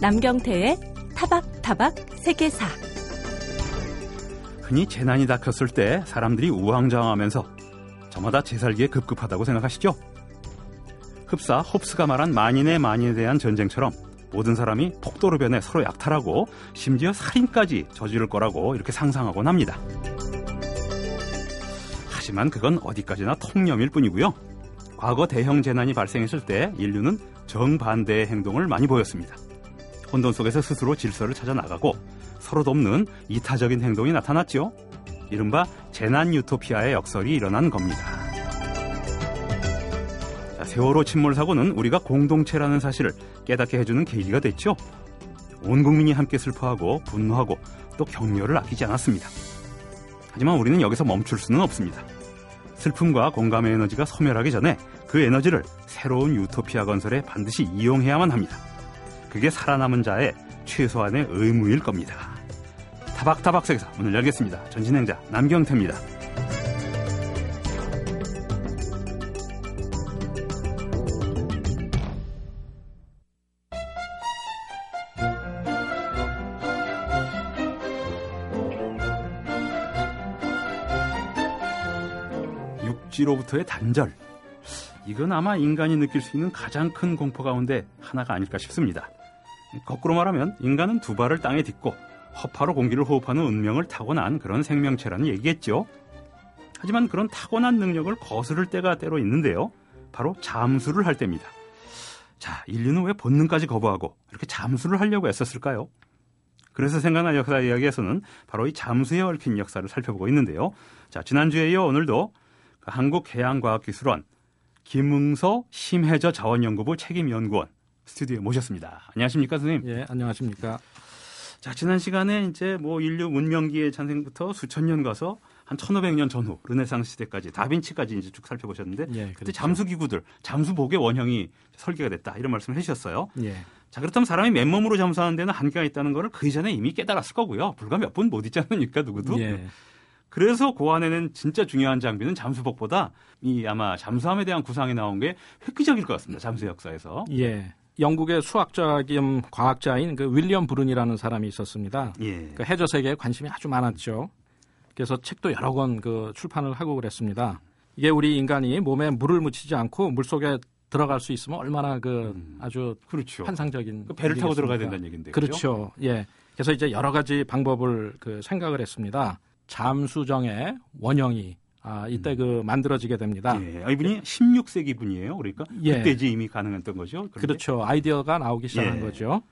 남경태의 타박타박 세계사 흔히 재난이 닥쳤을 때 사람들이 우왕좌왕하면서 저마다 재살기에 급급하다고 생각하시죠? 흡사 홉스가 말한 만인의 만인에 대한 전쟁처럼 모든 사람이 폭도로 변해 서로 약탈하고 심지어 살인까지 저지를 거라고 이렇게 상상하곤 합니다. 하지만 그건 어디까지나 통념일 뿐이고요. 과거 대형 재난이 발생했을 때 인류는 정반대의 행동을 많이 보였습니다. 혼돈 속에서 스스로 질서를 찾아 나가고 서로 돕는 이타적인 행동이 나타났죠. 이른바 재난 유토피아의 역설이 일어난 겁니다. 자, 세월호 침몰 사고는 우리가 공동체라는 사실을 깨닫게 해주는 계기가 됐죠. 온 국민이 함께 슬퍼하고 분노하고 또 격려를 아끼지 않았습니다. 하지만 우리는 여기서 멈출 수는 없습니다. 슬픔과 공감의 에너지가 소멸하기 전에 그 에너지를 새로운 유토피아 건설에 반드시 이용해야만 합니다. 그게 살아남은 자의 최소한의 의무일 겁니다. 타박타박 세계사 문을 열겠습니다. 전진행자 남경태입니다. 육지로부터의 단절. 이건 아마 인간이 느낄 수 있는 가장 큰 공포 가운데 하나가 아닐까 싶습니다. 거꾸로 말하면 인간은 두 발을 땅에 딛고 허파로 공기를 호흡하는 운명을 타고난 그런 생명체라는 얘기겠죠. 하지만 그런 타고난 능력을 거스를 때가 때로 있는데요. 바로 잠수를 할 때입니다. 자, 인류는 왜 본능까지 거부하고 이렇게 잠수를 하려고 애썼을까요? 그래서 생각난 역사 이야기에서는 바로 이 잠수에 얽힌 역사를 살펴보고 있는데요. 자, 지난주에 이어 오늘도 그 한국해양과학기술원 김응서 심해저 자원연구부 책임연구원 스튜디오에 모셨습니다. 안녕하십니까, 선생님? 예, 안녕하십니까. 자, 지난 시간에 이제 뭐 인류 문명기의 탄생부터 수천 년 가서 한 1500년 전후 르네상스 시대까지 다빈치까지 이제 쭉 살펴보셨는데 예, 그렇죠. 그때 잠수 기구들, 잠수복의 원형이 설계가 됐다. 이런 말씀을 해 주셨어요. 예. 자, 그렇다면 사람이 맨몸으로 잠수하는 데는 한계가 있다는 거를 그 이전에 이미 깨달았을 거고요. 불과 몇분못 있지 않습니까, 누구도? 예. 그래서 고안에는 진짜 중요한 장비는 잠수복보다 이 아마 잠수함에 대한 구상이 나온 게 획기적일 것 같습니다. 잠수 역사에서. 예. 영국의 수학자 겸 과학자인 그 윌리엄 브룬이라는 사람이 있었습니다. 예. 그 해저 세계에 관심이 아주 많았죠. 그래서 책도 여러 권 그 출판을 하고 그랬습니다. 이게 우리 인간이 몸에 물을 묻히지 않고 물 속에 들어갈 수 있으면 얼마나 그 아주 그렇죠. 환상적인 그 배를 타고? 들어가야 된다는 얘기인데. 그렇죠. 예. 그래서 이제 여러 가지 방법을 그 생각을 했습니다. 잠수정의 원형이 아, 이때 그 만들어지게 됩니다. 예. 아, 이분이 16세기 분이에요. 그러니까 예. 그때 이제 이미 가능했던 거죠. 그런데? 그렇죠. 아이디어가 나오기 시작한 예. 거죠.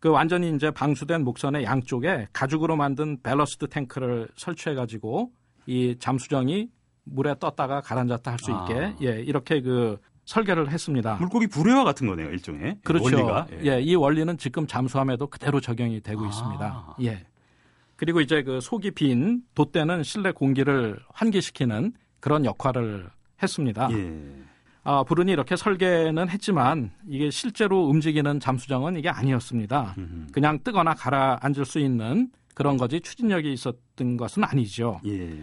그 완전히 이제 방수된 목선의 양쪽에 가죽으로 만든 밸러스트 탱크를 설치해 가지고 이 잠수정이 물에 떴다가 가라앉았다 할 수 있게 아. 예, 이렇게 그 설계를 했습니다. 물고기 부레와 같은 거네요, 일종의. 그렇죠. 원리가. 예. 이 원리는 지금 잠수함에도 그대로 적용이 되고 아. 있습니다. 예. 그리고 이제 그 속이 빈 돛대는 실내 공기를 환기시키는 그런 역할을 했습니다. 예. 아, 불운이 이렇게 설계는 했지만 이게 실제로 움직이는 잠수정은 이게 아니었습니다. 음흠. 그냥 뜨거나 가라앉을 수 있는 그런 거지 추진력이 있었던 것은 아니죠. 예.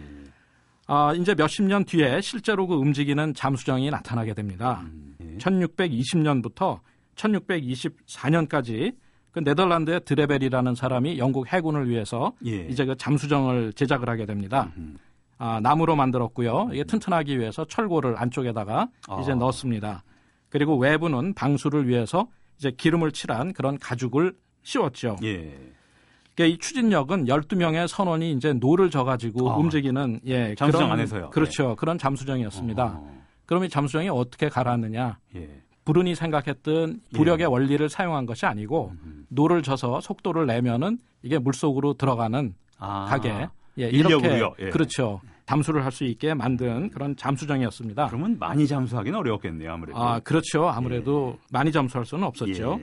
아, 이제 몇십 년 뒤에 실제로 그 움직이는 잠수정이 나타나게 됩니다. 음, 예. 1620년부터 1624년까지 그 네덜란드의 드레벨이라는 사람이 영국 해군을 위해서 예. 이제 그 잠수정을 제작을 하게 됩니다. 음. 아, 나무로 만들었고요. 이게 튼튼하기 위해서 철골을 안쪽에다가 아. 이제 넣었습니다. 그리고 외부는 방수를 위해서 이제 기름을 칠한 그런 가죽을 씌웠죠. 예. 그러니까 이 추진력은 12명의 선원이 이제 노를 져가지고 아. 움직이는 예, 잠수정 그런- 안에서요? 그렇죠. 그런 잠수정이었습니다. 어, 그럼 이 잠수정이 어떻게 가라앉느냐? 예. 불운이 생각했던 부력의 예. 원리를 사용한 것이 아니고 음. 노를 져서 속도를 내면은 이게 물 속으로 들어가는 아. 가게 예, 이렇게? 예. 그렇죠. 잠수를 할 수 있게 만든 그런 잠수정이었습니다. 그러면 많이 잠수하기는 어려웠겠네요, 아무래도. 아, 그렇죠. 아무래도 많이 잠수할 수는 없었죠.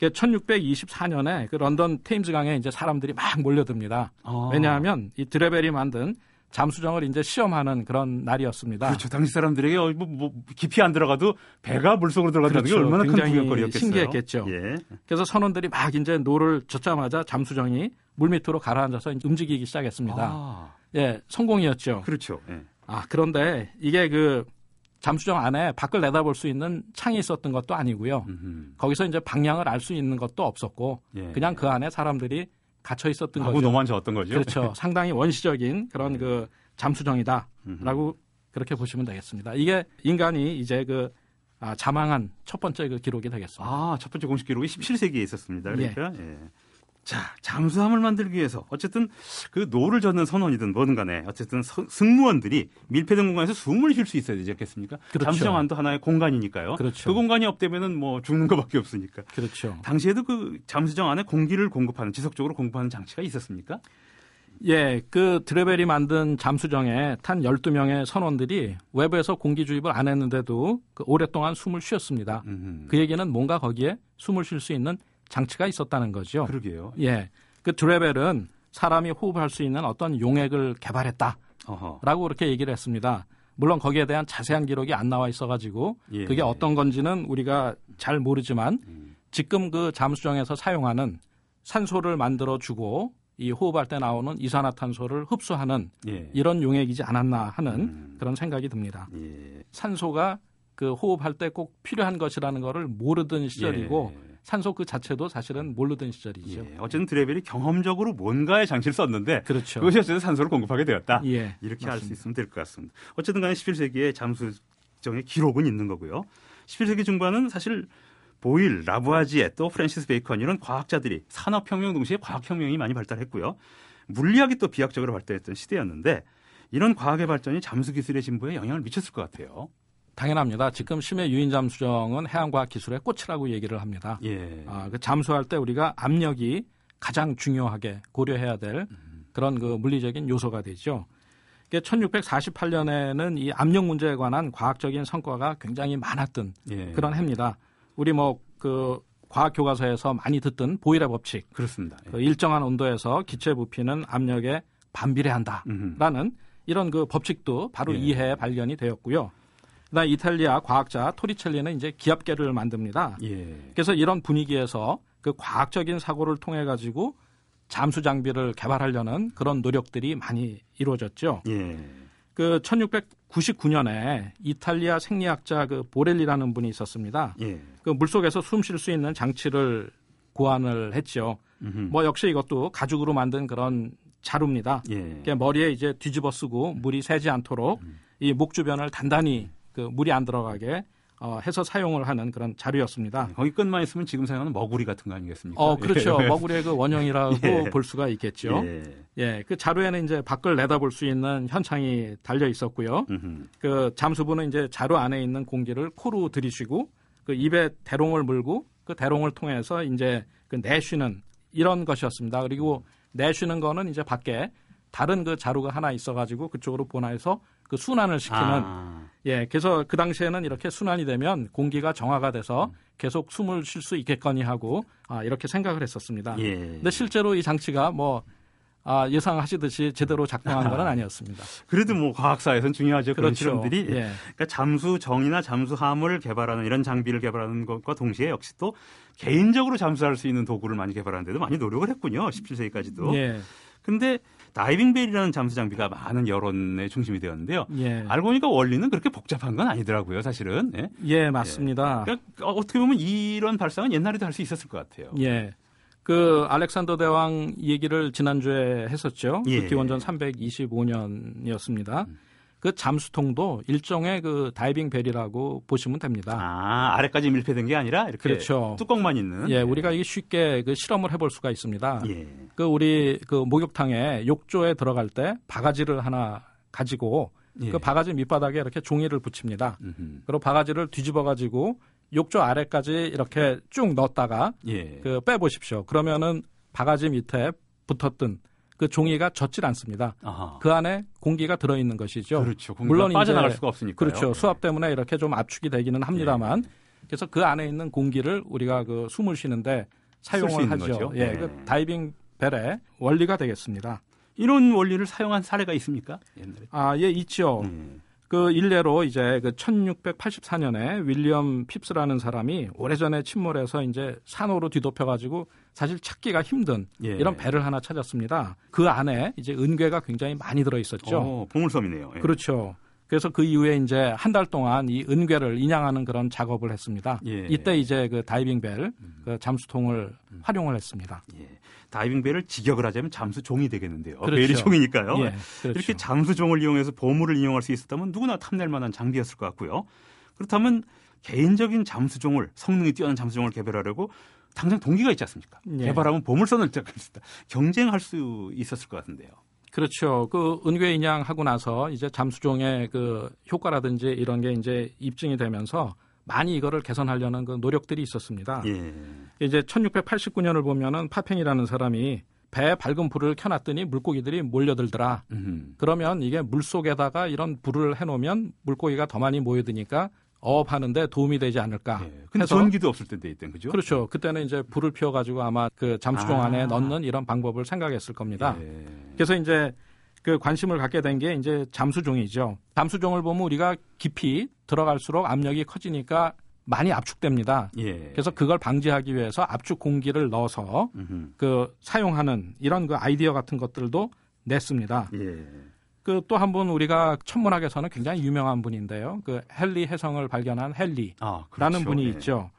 예. 1624년에 그 런던 테임즈 강에 이제 사람들이 막 몰려듭니다. 아. 왜냐하면 이 드레벨이 만든 잠수정을 이제 시험하는 그런 날이었습니다. 그렇죠. 당시 사람들에게 어, 뭐, 뭐 깊이 안 들어가도 배가 물속으로 들어간다는 게 그렇죠. 얼마나 큰 굉장히 구경거리였겠어요. 신기했겠죠. 예. 그래서 선원들이 막 이제 노를 젓자마자 잠수정이 물 밑으로 가라앉아서 움직이기 시작했습니다. 아, 예, 성공이었죠. 그렇죠. 예. 아, 그런데 이게 그 잠수정 안에 밖을 내다볼 수 있는 창이 있었던 것도 아니고요. 음흠. 거기서 이제 방향을 알 수 있는 것도 없었고 예. 그냥 그 안에 사람들이 갇혀 있었던 거죠. 노만 졌던 거죠. 그렇죠. 상당히 원시적인 그런 그 잠수정이다라고 그렇게 보시면 되겠습니다. 이게 인간이 이제 그 아, 잠항한 첫 번째 그 기록이 되겠습니다. 아, 첫 번째 공식 기록이 17세기에 있었습니다. 그러니까 예. 자, 잠수함을 만들기 위해서 어쨌든 그 노를 젓는 선원이든 뭐든 간에 어쨌든 서- 승무원들이 밀폐된 공간에서 숨을 쉴 수 있어야 되지 않겠습니까? 그렇죠. 잠수정 안도 하나의 공간이니까요. 그렇죠. 그 공간이 없다면은 뭐 죽는 것밖에 없으니까. 그렇죠. 당시에도 그 잠수정 안에 공기를 공급하는 지속적으로 공급하는 장치가 있었습니까? 예, 그 드레벨이 만든 잠수정에 탄 12명의 선원들이 외부에서 공기 주입을 안 했는데도 그 오랫동안 숨을 쉬었습니다. 음흠. 그 얘기는 뭔가 거기에 숨을 쉴 수 있는 장치가 있었다는 거죠. 그러게요. 예. 그 드레벨은 사람이 호흡할 수 있는 어떤 용액을 개발했다라고 어허. 그렇게 얘기를 했습니다. 물론 거기에 대한 자세한 기록이 안 나와 있어가지고 예. 그게 어떤 건지는 우리가 잘 모르지만 음. 지금 그 잠수정에서 사용하는 산소를 만들어 주고 이 호흡할 때 나오는 이산화탄소를 흡수하는 예. 이런 용액이지 않았나 하는 음. 그런 생각이 듭니다. 예. 산소가 그 호흡할 때 꼭 필요한 것이라는 거를 모르던 시절이고 예. 산소 그 자체도 사실은 모르던 시절이죠. 예. 어쨌든 드레벨이 경험적으로 뭔가의 장치를 썼는데 그렇죠. 그것이 어쨌든 산소를 공급하게 되었다. 예. 이렇게 알 수. 있으면 될 것 같습니다. 어쨌든 간에 11세기에 잠수정의 기록은 있는 거고요. 17세기 중반은 사실 보일, 라부아지에 또 프랜시스 베이컨 이런 과학자들이 산업혁명 동시에 과학혁명이 많이 발달했고요. 물리학이 또 비약적으로 발달했던 시대였는데 이런 과학의 발전이 잠수 기술의 진보에 영향을 미쳤을 것 같아요. 당연합니다. 지금 심해 유인 잠수정은 해양과학 기술의 꽃이라고 얘기를 합니다. 예. 아, 그 잠수할 때 우리가 압력이 가장 중요하게 고려해야 될 그런 그 물리적인 요소가 되죠. 이게 1648년에는 이 압력 문제에 관한 과학적인 성과가 굉장히 많았던 예. 그런 해입니다. 우리 뭐 그 과학 교과서에서 많이 듣던 보일의 법칙, 그렇습니다. 예. 그 일정한 온도에서 기체 부피는 압력에 반비례한다라는 음흠. 이런 그 법칙도 바로 예. 이 해에 발견이 되었고요. 그다음 이탈리아 과학자 토리첼리는 이제 기압계를 만듭니다. 예. 그래서 이런 분위기에서 그 과학적인 사고를 통해 가지고 잠수 장비를 개발하려는 그런 노력들이 많이 이루어졌죠. 예. 그 1699년에 이탈리아 생리학자 그 보렐리라는 분이 있었습니다. 예. 그 물속에서 숨 쉴 수 있는 장치를 고안을 했죠. 음흠. 뭐 역시 이것도 가죽으로 만든 그런 자루입니다. 예. 머리에 이제 뒤집어 쓰고 물이 새지 않도록 음. 이목 주변을 단단히 그 물이 안 들어가게 어, 해서 사용을 하는 그런 자루였습니다. 거기 끝만 있으면 지금 사용하는 머구리 같은 거 아니겠습니까? 어, 그렇죠. 예. 머구리의 그 원형이라고 예. 볼 수가 있겠죠. 예. 예, 그 자루에는 이제 밖을 내다볼 수 있는 현창이 달려 있었고요. 음흠. 그 잠수부는 이제 자루 안에 있는 공기를 코로 들이쉬고 그 입에 대롱을 물고 그 대롱을 통해서 이제 그 내쉬는 이런 것이었습니다. 그리고 내쉬는 거는 이제 밖에 다른 그 자루가 하나 있어가지고 그쪽으로 보내서 그 순환을 시키는 아. 예, 그래서 그 당시에는 이렇게 순환이 되면 공기가 정화가 돼서 계속 숨을 쉴 수 있겠거니 하고 아, 이렇게 생각을 했었습니다. 예. 근데 실제로 이 장치가 뭐 아, 예상하시듯이 제대로 작동한 건 아니었습니다. 그래도 뭐 과학사에서는 중요하죠. 그런 그렇죠. 실험들이. 예. 그러니까 잠수정이나 잠수함을 개발하는 이런 장비를 개발하는 것과 동시에 역시 또 개인적으로 잠수할 수 있는 도구를 많이 개발하는 데도 많이 노력을 했군요. 17세기까지도. 예. 근데 다이빙 벨이라는 잠수 장비가 많은 여론의 중심이 되었는데요. 예. 알고 보니까 원리는 그렇게 복잡한 건 아니더라고요, 사실은. 예. 예, 맞습니다. 그러니까 어떻게 보면 이런 발상은 옛날에도 할 수 있었을 것 같아요. 예. 그 알렉산더 대왕 얘기를 지난주에 했었죠. 예. 그 기원전 325년이었습니다. 그 잠수통도 일종의 그 다이빙 벨이라고 보시면 됩니다. 아, 아래까지 밀폐된 게 아니라 이렇게 그렇죠. 뚜껑만 있는. 예, 우리가 이게 쉽게 그 실험을 해볼 수가 있습니다. 예. 그 우리 그 목욕탕에 욕조에 들어갈 때 바가지를 하나 가지고 예. 그 바가지 밑바닥에 이렇게 종이를 붙입니다. 음흠. 그리고 바가지를 뒤집어 가지고 욕조 아래까지 이렇게 쭉 넣었다가 예. 그 빼보십시오. 그러면은 바가지 밑에 붙었던 그 종이가 젖질 않습니다. 아하. 그 안에 공기가 들어 있는 것이죠. 그렇죠. 물론 빠져나갈 수가 없으니까. 그렇죠. 수압 때문에 이렇게 좀 압축이 되기는 합니다만 그래서 그 안에 있는 공기를 우리가 그 숨을 쉬는데 사용을 있는 하죠. 거죠. 예, 네. 그 다이빙 벨의 원리가 되겠습니다. 이런 원리를 사용한 사례가 있습니까? 옛날에. 아, 예, 있죠. 예. 그 일례로 이제 그 1684년에 윌리엄 핍스라는 사람이 오래전에 침몰해서 이제 산호로 뒤덮여가지고 사실 찾기가 힘든 예. 이런 배를 하나 찾았습니다. 그 안에 이제 은괴가 굉장히 많이 들어 있었죠. 어, 보물섬이네요. 예. 그렇죠. 그래서 그 이후에 이제 한 달 동안 이 은괴를 인양하는 그런 작업을 했습니다. 예. 이때 이제 그 다이빙 벨 그 잠수통을 음. 활용을 했습니다. 예. 다이빙벨을 직역을 하자면 잠수종이 되겠는데요. 그렇죠. 벨이 종이니까요. 예, 그렇죠. 이렇게 잠수종을 이용해서 보물을 이용할 수 있었다면 누구나 탐낼 만한 장비였을 것 같고요. 그렇다면 개인적인 잠수종을 성능이 뛰어난 잠수종을 개발하려고 당장 동기가 있지 않습니까? 예. 개발하면 보물선을 시작했다. 경쟁할 수 있었을 것 같은데요. 그렇죠. 그 은괴 인양하고 나서 이제 잠수종의 그 효과라든지 이런 게 이제 입증이 되면서 많이 이거를 개선하려는 그 노력들이 있었습니다. 예. 이제 1689년을 보면은 파팽이라는 사람이 배에 밝은 불을 켜놨더니 물고기들이 몰려들더라. 음. 그러면 이게 물 속에다가 이런 불을 해놓으면 물고기가 더 많이 모여드니까 어업하는데 도움이 되지 않을까. 예. 근데 해서 전기도 없을 때인데 이땐 그죠? 그렇죠. 그때는 이제 불을 피워가지고 아마 그 잠수종 아. 안에 넣는 이런 방법을 생각했을 겁니다. 예. 그래서 이제 그 관심을 갖게 된 게 이제 잠수종이죠. 잠수종을 보면 우리가 깊이 들어갈수록 압력이 커지니까 많이 압축됩니다. 예. 그래서 그걸 방지하기 위해서 압축 공기를 넣어서 음흠. 그 사용하는 이런 그 아이디어 같은 것들도 냈습니다. 예. 그또 한 분 우리가 천문학에서는 굉장히 유명한 분인데요. 그 헨리 해성을 발견한 헨리 아, 라는 그렇죠. 분이 예. 있죠.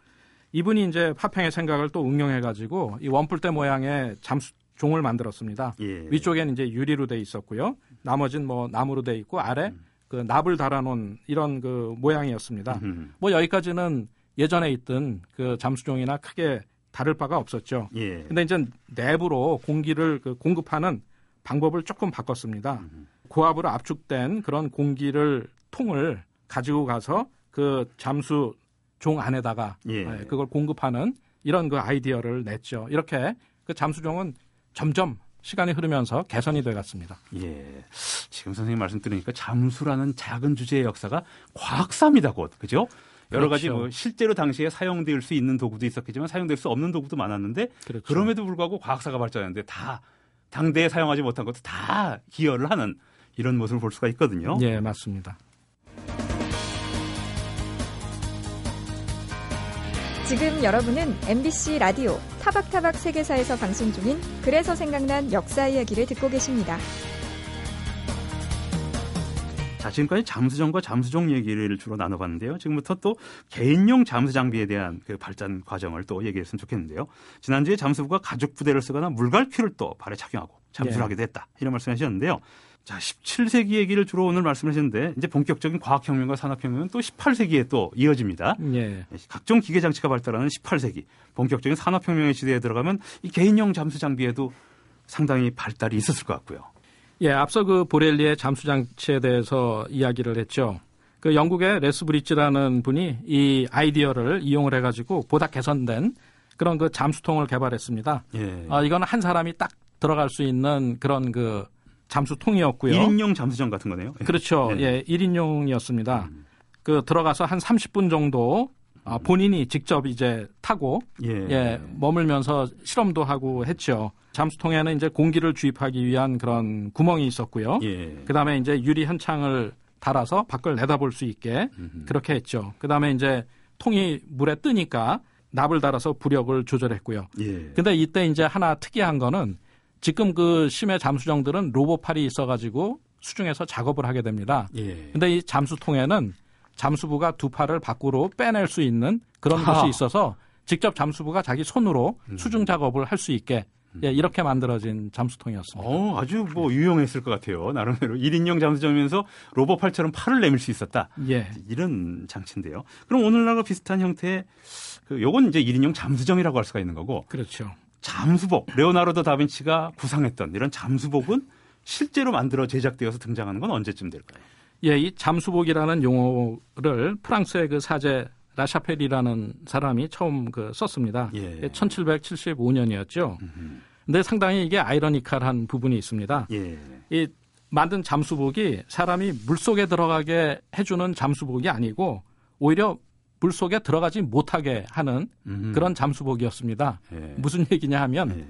이분이 이제 파팽의 생각을 또 응용해 가지고 이 원뿔대 모양의 잠수 종을 만들었습니다. 예. 위쪽에는 이제 유리로 돼 있었고요. 나머지는 뭐 나무로 돼 있고 아래 음. 그 납을 달아놓은 이런 그 모양이었습니다. 음흠. 뭐 여기까지는 예전에 있던 그 잠수종이나 크게 다를 바가 없었죠. 예. 근데 이제 내부로 공기를 그 공급하는 방법을 조금 바꿨습니다. 음. 고압으로 압축된 그런 공기를 통을 가지고 가서 그 잠수 종 안에다가 예. 예, 그걸 공급하는 이런 그 아이디어를 냈죠. 이렇게 그 잠수종은 점점 시간이 흐르면서 개선이 돼 갔습니다. 예. 지금 선생님 말씀 들으니까 잠수라는 작은 주제의 역사가 과학사입니다, 곧. 그죠? 여러 가지 그렇죠. 뭐 실제로 당시에 사용될 수 있는 도구도 있었겠지만 사용될 수 없는 도구도 많았는데 그렇죠. 그럼에도 불구하고 과학사가 발전했는데 다 당대에 사용하지 못한 것도 다 기여를 하는 이런 모습을 볼 수가 있거든요. 예, 맞습니다. 지금 여러분은 MBC 라디오 타박타박 세계사에서 방송 중인 그래서 생각난 역사 이야기를 듣고 계십니다. 자, 지금까지 잠수정과 잠수종 얘기를 주로 나눠봤는데요. 지금부터 또 개인용 잠수 장비에 대한 그 발전 과정을 또 얘기했으면 좋겠는데요. 지난주에 잠수부가 가죽 부대를 쓰거나 물갈퀴를 또 발에 착용하고 잠수를 예. 하게 됐다. 이런 말씀 하셨는데요. 자, 17세기 얘기를 주로 오늘 말씀하셨는데 이제 본격적인 과학혁명과 산업혁명은 또 18세기에 또 이어집니다. 예. 각종 기계 장치가 발달하는 18세기 본격적인 산업혁명의 시대에 들어가면 이 개인용 잠수 장비에도 상당히 발달이 있었을 것 같고요. 예, 앞서 그 보렐리의 잠수 장치에 대해서 이야기를 했죠. 그 영국의 레스 브릿지라는 분이 이 아이디어를 이용을 해가지고 보다 개선된 그런 그 잠수통을 개발했습니다. 예. 아, 이거는 한 사람이 딱 들어갈 수 있는 그런 그 잠수통이었고요. 1인용 잠수정 같은 거네요. 그렇죠. 네. 예, 1인용이었습니다. 음. 그 들어가서 한 30분 정도 아, 본인이 직접 이제 타고 예. 예, 머물면서 실험도 하고 했죠. 잠수통에는 이제 공기를 주입하기 위한 그런 구멍이 있었고요. 예. 그다음에 이제 유리 현창을 달아서 밖을 내다볼 수 있게 음흠. 그렇게 했죠. 그다음에 이제 통이 물에 뜨니까 납을 달아서 부력을 조절했고요. 예. 근데 이때 이제 하나 특이한 거는 지금 그 심해 잠수정들은 로봇팔이 있어가지고 수중에서 작업을 하게 됩니다. 예. 근데 이 잠수통에는 잠수부가 두 팔을 밖으로 빼낼 수 있는 그런 아하. 곳이 있어서 직접 잠수부가 자기 손으로 음. 수중 작업을 할 수 있게 예, 이렇게 만들어진 잠수통이었습니다. 어, 아주 뭐 유용했을 것 같아요. 나름대로 1인용 잠수정이면서 로봇 팔처럼 팔을 내밀 수 있었다. 예. 이런 장치인데요. 그럼 오늘날과 비슷한 형태의 그 요건 이제 1인용 잠수정이라고 할 수가 있는 거고 그렇죠. 잠수복 레오나르도 다빈치가 구상했던 이런 잠수복은 실제로 만들어 제작되어서 등장하는 건 언제쯤 될까요? 예, 이 잠수복이라는 용어를 프랑스의 그 사제 라샤펠이라는 사람이 처음 그 썼습니다. 예. 1775년이었죠. 음흠. 근데 상당히 이게 아이러니컬한 부분이 있습니다. 예. 이 만든 잠수복이 사람이 물 속에 들어가게 해주는 잠수복이 아니고 오히려 물 속에 들어가지 못하게 하는 음흠. 그런 잠수복이었습니다. 예. 무슨 얘기냐 하면 예.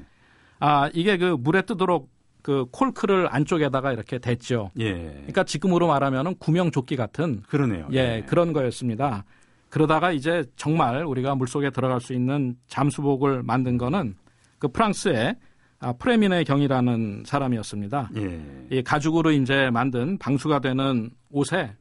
아 이게 그 물에 뜨도록 그 콜크를 안쪽에다가 이렇게 댔죠. 예. 그러니까 지금으로 말하면은 구명조끼 같은 그러네요. 예, 그런 거였습니다. 그러다가 이제 정말 우리가 물 속에 들어갈 수 있는 잠수복을 만든 거는 그 프랑스의 아, 프레미네 경이라는 사람이었습니다. 예. 이 가죽으로 이제 만든 방수가 되는 옷에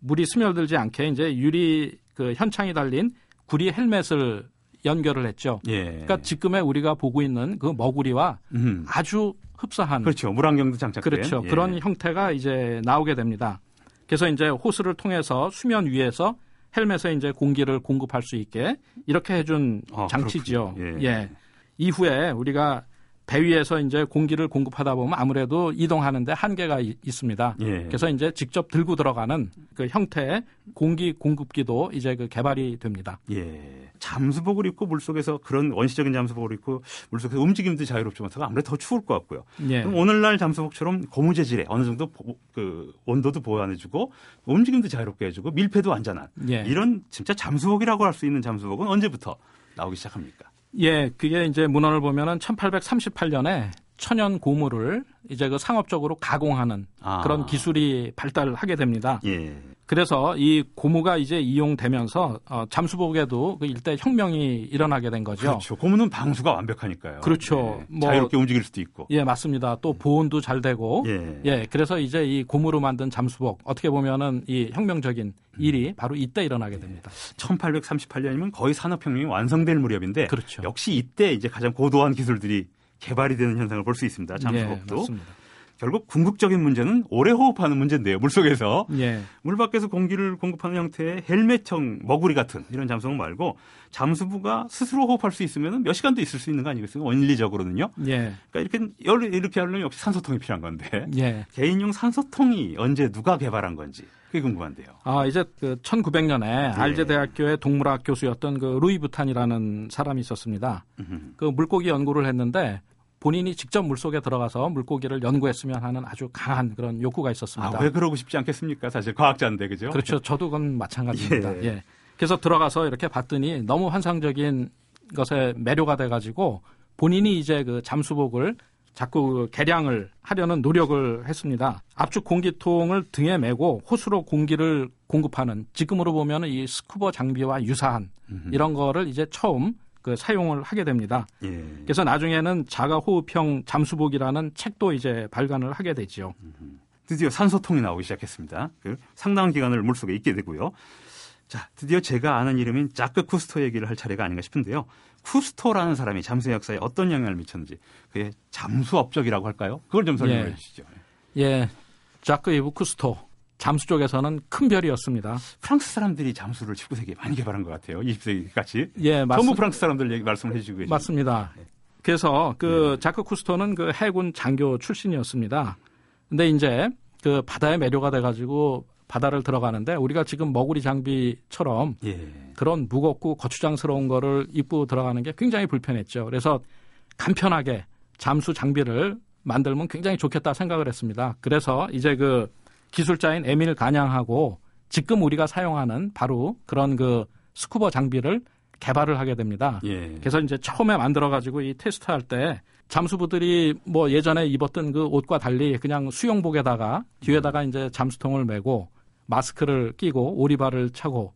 물이 스며들지 않게 이제 유리 그 현창이 달린 구리 헬멧을 연결을 했죠. 예. 그러니까 지금의 우리가 보고 있는 그 머구리와 음. 아주 흡사한 그렇죠. 물안경도 장착된. 그렇죠. 예. 그런 형태가 이제 나오게 됩니다. 그래서 이제 호스를 통해서 수면 위에서 헬멧에 이제 공기를 공급할 수 있게 이렇게 해준 아, 장치지요. 예. 예. 이후에 우리가 배 위에서 이제 공기를 공급하다 보면 아무래도 이동하는데 한계가 이- 있습니다. 예. 그래서 이제 직접 들고 들어가는 그 형태의 공기 공급기도 이제 그 개발이 됩니다. 예. 잠수복을 입고 물 속에서 그런 원시적인 잠수복을 입고 물 속에서 움직임도 자유롭지만 아무래도 더 추울 것 같고요. 예. 그럼 오늘날 잠수복처럼 고무 재질에 어느 정도 보- 그 온도도 보완해주고 움직임도 자유롭게 해주고 밀폐도 안전한 예. 이런 진짜 잠수복이라고 할 수 있는 잠수복은 언제부터 나오기 시작합니까? 예, 그게 이제 문헌을 보면은 1838년에 천연 고무를 이제 그 상업적으로 가공하는 아. 그런 기술이 발달하게 됩니다. 예. 그래서 이 고무가 이제 이용되면서 어, 잠수복에도 그 일대 혁명이 일어나게 된 거죠. 그렇죠. 고무는 방수가 완벽하니까요. 그렇죠. 예. 뭐- 자유롭게 움직일 수도 있고. 예, 맞습니다. 또 보온도 잘 되고 예. 예, 그래서 이제 이 고무로 만든 잠수복 어떻게 보면은 이 혁명적인 일이 바로 이때 일어나게 됩니다. 1838년이면 거의 산업혁명이 완성될 무렵인데 그렇죠. 역시 이때 이제 가장 고도한 기술들이 개발이 되는 현상을 볼 수 있습니다. 잠수복도. 예. 결국 궁극적인 문제는 오래 호흡하는 문제인데요. 물속에서 예. 물 밖에서 공기를 공급하는 형태의 헬멧형 머구리 같은 이런 잠수복 말고 잠수부가 스스로 호흡할 수 있으면 몇 시간도 있을 수 있는 거 아니겠어요? 원리적으로는요. 예. 그러니까 이렇게 열 이렇게 하려면 역시 산소통이 필요한 건데 예. 개인용 산소통이 언제 누가 개발한 건지 그게 궁금한데요. 아, 이제 그 1900년에 예. 알제 대학교의 동물학 교수였던 그 루이 부탄이라는 사람이 있었습니다. 음흠. 그 물고기 연구를 했는데 본인이 직접 물속에 들어가서 물고기를 연구했으면 하는 아주 강한 그런 욕구가 있었습니다. 아, 왜 그러고 싶지 않겠습니까? 사실 과학자인데 그죠? 그렇죠. 저도 그건 마찬가지입니다. 예. 예. 그래서 들어가서 이렇게 봤더니 너무 환상적인 것에 매료가 돼 가지고 본인이 이제 그 잠수복을 자꾸 그 개량을 하려는 노력을 했습니다. 압축 공기통을 등에 메고 호수로 공기를 공급하는 지금으로 보면 이 스쿠버 장비와 유사한. 이런 거를 이제 처음 그 사용을 하게 됩니다. 예. 그래서 나중에는 자가호흡형 잠수복이라는 책도 이제 발간을 하게 되지요. 드디어 산소통이 나오기 시작했습니다. 그 상당한 기간을 물속에 있게 되고요. 자, 드디어 제가 아는 이름인 자크 쿠스토 얘기를 할 차례가 아닌가 싶은데요. 쿠스토라는 사람이 잠수 역사에 어떤 영향을 미쳤는지 그의 잠수 업적이라고 할까요? 그걸 좀 설명해 예. 주시죠. 예, 자크 이브 쿠스토 잠수 쪽에서는 큰 별이었습니다. 프랑스 사람들이 잠수를 19세기에 많이 개발한 것 같아요. 20세기 같이. 예, 맞습, 전부 프랑스 사람들 얘기 말씀을 해주시고 계십니다. 맞습니다. 그래서 그 자크 쿠스토는 그 해군 장교 출신이었습니다. 근데 이제 그 바다에 매료가 돼가지고 바다를 들어가는데 우리가 지금 머구리 장비처럼 예. 그런 무겁고 거추장스러운 거를 입고 들어가는 게 굉장히 불편했죠. 그래서 간편하게 잠수 장비를 만들면 굉장히 좋겠다 생각을 했습니다. 그래서 이제 그 기술자인 에밀 가냥하고 지금 우리가 사용하는 바로 그런 그 스쿠버 장비를 개발을 하게 됩니다. 예. 그래서 이제 처음에 만들어가지고 이 테스트할 때 잠수부들이 뭐 예전에 입었던 그 옷과 달리 그냥 수영복에다가 뒤에다가 이제 잠수통을 메고 마스크를 끼고 오리발을 차고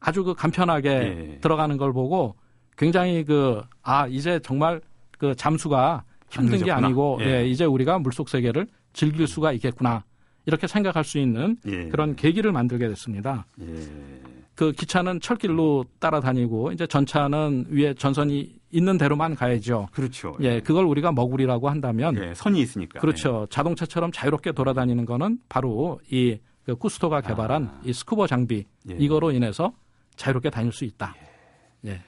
아주 그 간편하게 예. 들어가는 걸 보고 굉장히 그 아 이제 정말 그 잠수가 힘든 게. 아니고 예. 예, 이제 우리가 물속 세계를 즐길 수가 있겠구나 이렇게 생각할 수 있는 예. 그런 계기를 만들게 됐습니다. 예. 그 기차는 철길로 따라다니고 이제 전차는 위에 전선이 있는 대로만 가야죠. 그렇죠. 예, 그걸 우리가 머구리라고 한다면 예, 선이 있으니까. 그렇죠. 자동차처럼 자유롭게 돌아다니는 거는 바로 이 그 쿠스토가 개발한 아. 이 스쿠버 장비 예. 이거로 인해서 자유롭게 다닐 수 있다. 예.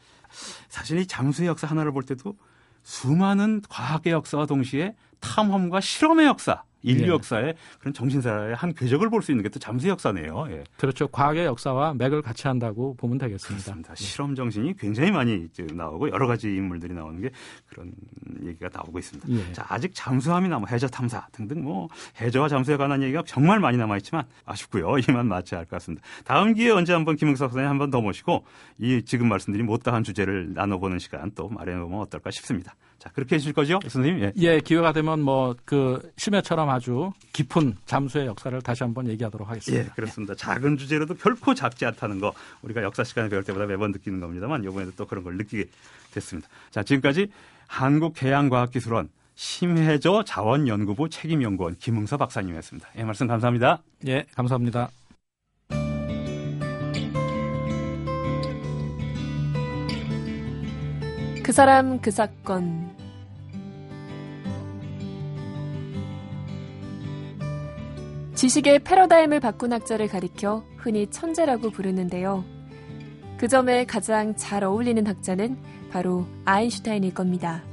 사실 이 잠수의 역사 하나를 볼 때도 수많은 과학의 역사와 동시에 탐험과 실험의 역사, 인류 예. 역사의 그런 정신사의 한 궤적을 볼 수 있는 게 또 잠수의 역사네요. 예. 그렇죠. 과학의 역사와 맥을 같이 한다고 보면 되겠습니다. 그렇습니다. 실험 정신이 굉장히 많이 이제 나오고 여러 가지 인물들이 나오는 게 그런 얘기가 나오고 있습니다. 예. 자, 아직 잠수함이 남아 해저 탐사 등등 뭐 해저와 잠수에 관한 얘기가 정말 많이 남아 있지만 아쉽고요. 이만 마쳐야 할 것 같습니다. 다음 기회에 언제 한번 김응석 선생님 한번 더 모시고 이 지금 말씀드린 못다한 주제를 나눠보는 시간 또 마련해 보면 어떨까 싶습니다. 자, 그렇게 해주실 거죠, 선생님? 예. 예, 기회가 되면 뭐 그 심해처럼 아주 깊은 잠수의 역사를 다시 한번 얘기하도록 하겠습니다. 예, 그렇습니다. 예. 작은 주제로도 별코 작지 않다는 거 우리가 역사 시간에 배울 때마다 매번 느끼는 겁니다만 이번에도 또 그런 걸 느끼게 됐습니다. 자, 지금까지 한국해양과학기술원 심해저 자원연구부 책임연구원 김흥서 박사님이었습니다. 예, 말씀 감사합니다. 예, 감사합니다. 그 사람 그 사건 지식의 패러다임을 바꾼 학자를 가리켜 흔히 천재라고 부르는데요. 그 점에 가장 잘 어울리는 학자는 바로 아인슈타인일 겁니다.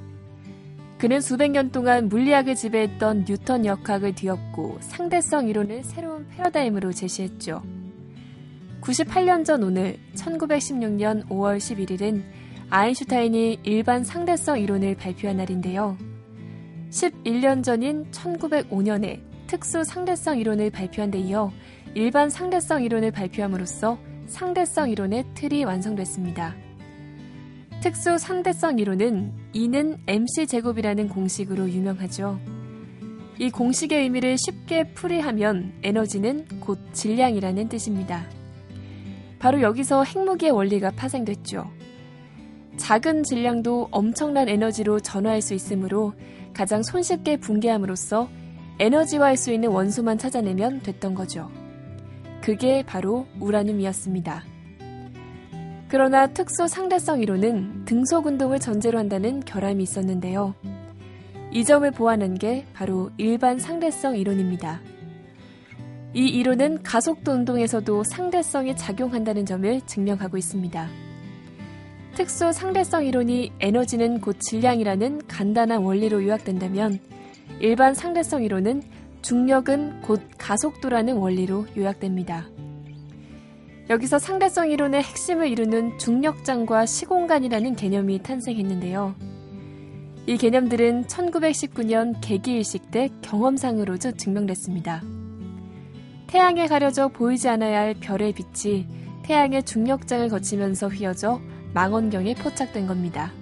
그는 수백 년 동안 물리학을 지배했던 뉴턴 역학을 뒤엎고 상대성 이론을 새로운 패러다임으로 제시했죠. 98년 전 오늘 1916년 5월 11일은 아인슈타인이 일반 상대성 이론을 발표한 날인데요. 11년 전인 1905년에 특수 상대성 이론을 발표한 데 이어 일반 상대성 이론을 발표함으로써 상대성 이론의 틀이 완성됐습니다. 특수 상대성 이론은 E는 mc 제곱이라는 공식으로 유명하죠. 이 공식의 의미를 쉽게 풀이하면 에너지는 곧 질량이라는 뜻입니다. 바로 여기서 핵무기의 원리가 파생됐죠. 작은 질량도 엄청난 에너지로 전화할 수 있으므로 가장 손쉽게 붕괴함으로써 에너지화할 수 있는 원소만 찾아내면 됐던 거죠. 그게 바로 우라늄이었습니다. 그러나 특수 상대성 이론은 등속 운동을 전제로 한다는 결함이 있었는데요. 이 점을 보완한 게 바로 일반 상대성 이론입니다. 이 이론은 가속도 운동에서도 상대성이 작용한다는 점을 증명하고 있습니다. 특수 상대성 이론이 에너지는 곧 질량이라는 간단한 원리로 요약된다면 일반 상대성 이론은 중력은 곧 가속도라는 원리로 요약됩니다. 여기서 상대성 이론의 핵심을 이루는 중력장과 시공간이라는 개념이 탄생했는데요. 이 개념들은 1919년 개기일식 때 경험상으로도 증명됐습니다. 태양에 가려져 보이지 않아야 할 별의 빛이 태양의 중력장을 거치면서 휘어져 망원경에 포착된 겁니다.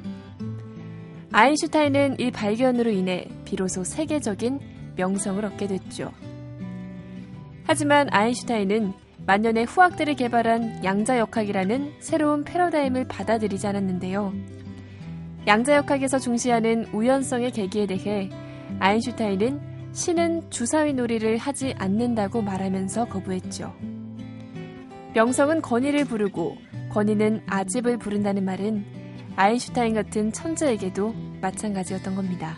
아인슈타인은 이 발견으로 인해 비로소 세계적인 명성을 얻게 됐죠. 하지만 아인슈타인은 만년의 후학들이 개발한 양자역학이라는 새로운 패러다임을 받아들이지 않았는데요. 양자역학에서 중시하는 우연성의 계기에 대해 아인슈타인은 신은 주사위 놀이를 하지 않는다고 말하면서 거부했죠. 명성은 건의를 부르고 건의는 아집을 부른다는 말은 아인슈타인 같은 천재에게도 마찬가지였던 겁니다.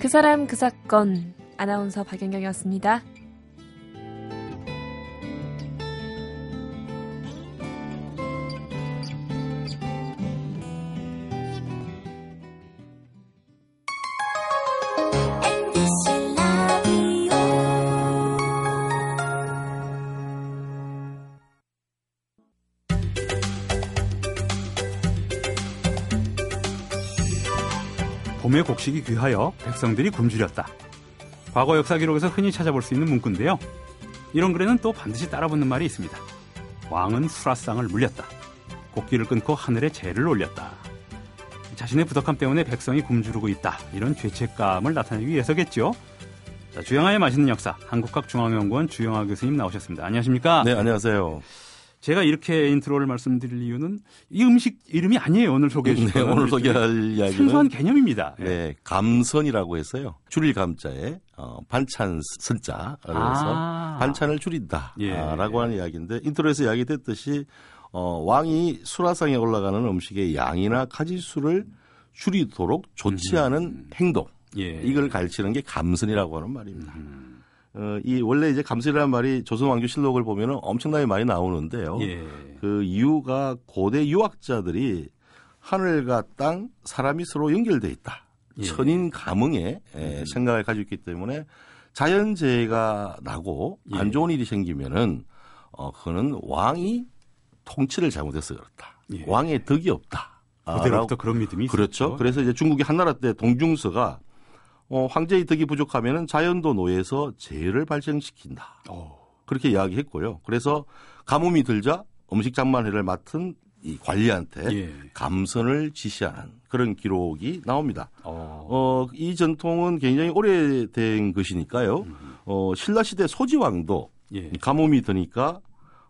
그 사람 그 사건 아나운서 박연경이었습니다. 봄의 곡식이 귀하여 백성들이 굶주렸다. 과거 역사 기록에서 흔히 찾아볼 수 있는 문구인데요. 이런 글에는 또 반드시 따라붙는 말이 있습니다. 왕은 수라상을 물렸다. 곡기를 끊고 하늘에 재를 올렸다. 자신의 부덕함 때문에 백성이 굶주르고 있다. 이런 죄책감을 나타내기 위해서겠죠. 자, 주영아의 맛있는 역사, 한국학중앙연구원 주영아 교수님 나오셨습니다. 안녕하십니까? 네, 안녕하세요. 제가 이렇게 인트로를 말씀드릴 이유는 이 음식 이름이 아니에요. 오늘 소개해 주실 네, 오늘 소개할 이야기는 생소한 개념입니다. 예. 네, 감선이라고 했어요. 줄일 감자에 어, 반찬 선자 그래서 아. 반찬을 줄인다라고 예. 하는 이야기인데 intro에서 이야기됐듯이 어, 왕이 수라상에 올라가는 음식의 양이나 가지수를 줄이도록 조치하는 행동 예. 이걸 가리키는 게 감선이라고 하는 말입니다. 어, 이 원래 이제 감선이라는 말이 조선 왕조 실록을 보면은 엄청나게 많이 나오는데요. 예. 그 이유가 고대 유학자들이 하늘과 땅, 사람이 서로 연결돼 있다. 예. 천인 가문의 에, 생각을 가지고 있기 때문에 자연재해가 나고 예. 안 좋은 일이 생기면은 어 그거는 왕이 통치를 잘못해서 그렇다. 예. 왕의 덕이 없다. 아, 그때로부터 라고- 그런 믿음이 그렇죠. 있었죠. 그래서 이제 중국이 한나라 때 동중서가 어, 황제의 덕이 부족하면은 자연도 노예에서 재해를 발생시킨다. 어. 그렇게 이야기했고요. 그래서 가뭄이 들자 음식 장만회를 맡은 이 관리한테 예. 감선을 지시하는 그런 기록이 나옵니다. 어. 어, 이 전통은 굉장히 오래된 것이니까요. 어, 신라 시대 소지왕도 예. 가뭄이 드니까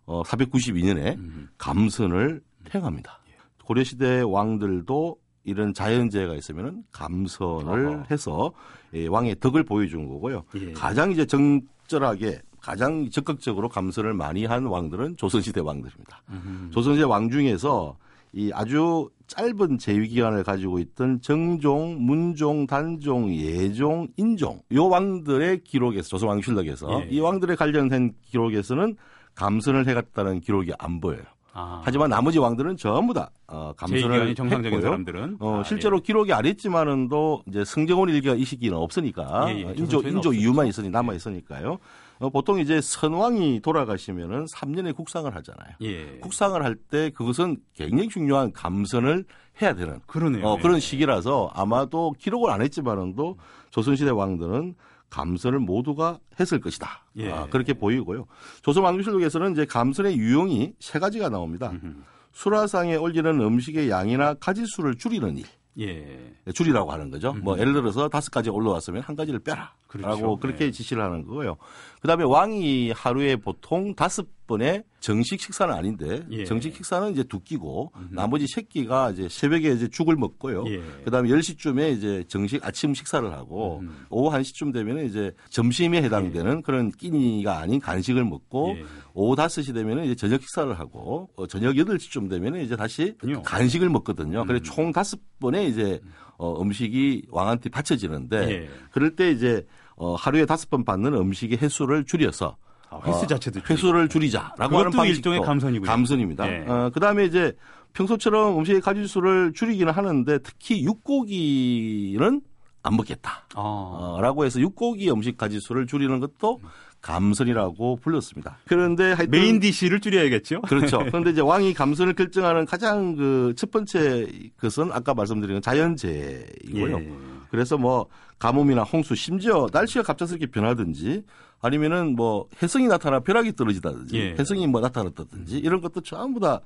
어, 492년에 음. 감선을 행합니다. 고려 시대 왕들도 이런 자연재해가 있으면은 감선을 어허. 해서 예, 왕의 덕을 보여준 거고요. 예. 가장 이제 적절하게 가장 적극적으로 감선을 많이 한 왕들은 조선시대 왕들입니다. 음. 조선시대 왕 중에서 이 아주 짧은 재위 기간을 가지고 있던 정종, 문종, 단종, 예종, 인종 요 왕들의 기록에서 조선 왕실록에서 예. 이 왕들의 관련된 기록에서는 감선을 해갔다는 기록이 안 보여요. 아. 하지만 나머지 왕들은 전부 다 어, 제2기관이 정상적인 했고요. 사람들은 어, 아, 실제로 기록이 안 했지만은도 이제 승정원 일기가 이 시기는 없으니까 예, 예. 어, 인조 인조. 이유만 있으니 남아 있으니까요. 어, 보통 이제 선왕이 돌아가시면은 3년에 국상을 하잖아요. 예. 국상을 할 때 그것은 굉장히 중요한 감선을 해야 되는 그러네요. 어, 예. 그런 시기라서 아마도 기록을 안 했지만은도 조선시대 왕들은 감선을 모두가 했을 것이다. 예. 아, 그렇게 보이고요. 조선 왕조실록에서는 이제 감선의 유형이 세 가지가 나옵니다. 음흠. 수라상에 올리는 음식의 양이나 가지수를 줄이는 일. 예. 줄이라고 하는 거죠. 뭐 예를 들어서 다섯 가지 올라왔으면 한 가지를 빼라. 그렇죠. 라고 그렇게 네. 지시를 하는 거고요. 그다음에 왕이 하루에 보통 다섯 번의 정식 식사는 아닌데 예. 정식 식사는 이제 두 끼고 나머지 세 끼가 이제 새벽에 이제 죽을 먹고요. 예. 그다음에 10시쯤에 이제 정식 아침 식사를 하고 음. 오후 1시쯤 되면 이제 점심에 해당되는 그런 끼니가 아닌 간식을 먹고 예. 오후 5시 되면 이제 저녁 식사를 하고 어, 저녁 8시쯤 되면 이제 다시 그렇군요. 간식을 먹거든요. 음. 그래서 총 다섯 번의 이제 어, 음식이 왕한테 바쳐지는데 예. 그럴 때 이제 어, 하루에 다섯 번 받는 음식의 횟수를 줄여서 아, 횟수 어, 자체도 횟수를 줄이자라고 하는 방식도 일종의 감선이군요. 감선입니다. 예. 어, 그다음에 이제 평소처럼 음식의 가짓수를 줄이기는 하는데 특히 육고기는 안 먹겠다. 아. 어, 라고 해서 육고기 음식 가짓수를 줄이는 것도 감선이라고 불렀습니다. 그런데 하여튼 메인 디시를 줄여야겠죠. 그렇죠. 그런데 이제 왕이 감선을 결정하는 가장 그 첫 번째 것은 아까 말씀드린 자연재해이고요. 예. 그래서 뭐 가뭄이나 홍수, 심지어 날씨가 갑작스럽게 변하든지 아니면은 뭐 해성이 나타나 벼락이 떨어지다든지 예. 해성이 뭐 나타났다든지 이런 것도 전부 다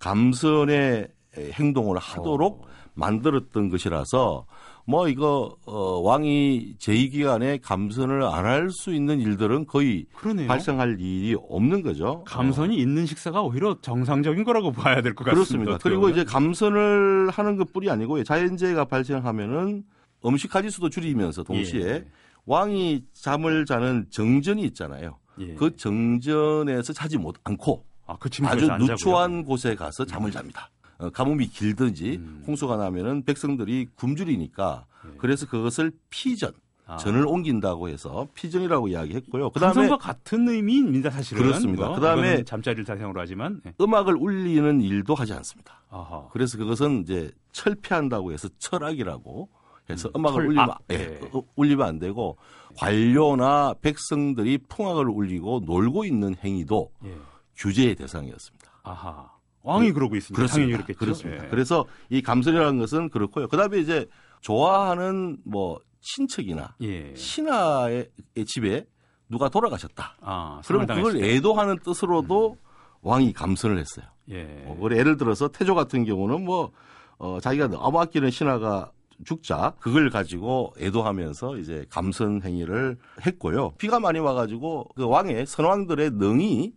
감선의 행동을 하도록 만들었던 것이라서 뭐 이거 어 왕이 제2 기간에 감선을 안 할 수 있는 일들은 거의 그러네요. 발생할 일이 없는 거죠. 감선이 있는 식사가 오히려 정상적인 거라고 봐야 될 것 같습니다. 그렇습니다. 그리고. 이제 감선을 하는 것뿐이 아니고 자연재해가 발생하면은 음식 가지수도 줄이면서 동시에 예. 왕이 잠을 자는 정전이 있잖아요. 예. 그 정전에서 자지 못 않고 아, 그 아주? 누추한 곳에 가서 잠을 잡니다. 어, 가뭄이 길든지 음. 홍수가 나면은 백성들이 굶주리니까 예. 그래서 그것을 피전, 아. 전을 옮긴다고 해서 피전이라고 이야기했고요. 그다음에 감선과 같은 의미입니다, 사실은. 그렇습니다. 뭐, 그다음에 잠자리를 자생으로 하지만. 예. 음악을 울리는 일도 하지 않습니다. 아하. 그래서 그것은 이제 철폐한다고 해서 철학이라고 해서 음, 음, 악을 철악. 울리면, 예, 예. 어, 울리면 안 되고 관료나 백성들이 풍악을 울리고 놀고 있는 행위도 예. 규제의 대상이었습니다. 아하. 왕이 그러고 있으니까 당연히 그렇겠죠. 그렇습니다. 예. 그래서 이 감선이라는 것은 그렇고요. 그다음에 이제 좋아하는 뭐 친척이나 예. 신하의 집에 누가 돌아가셨다. 아, 그럼 상을 그걸 당했을. 애도하는 뜻으로도 왕이 감선을 했어요. 예. 어, 그래 예를 들어서 태조 같은 경우는 뭐 어, 자기가 너무 아끼는 신하가 죽자 그걸 가지고 애도하면서 이제 감선 행위를 했고요. 비가 많이 와가지고 그 왕의 선왕들의 능이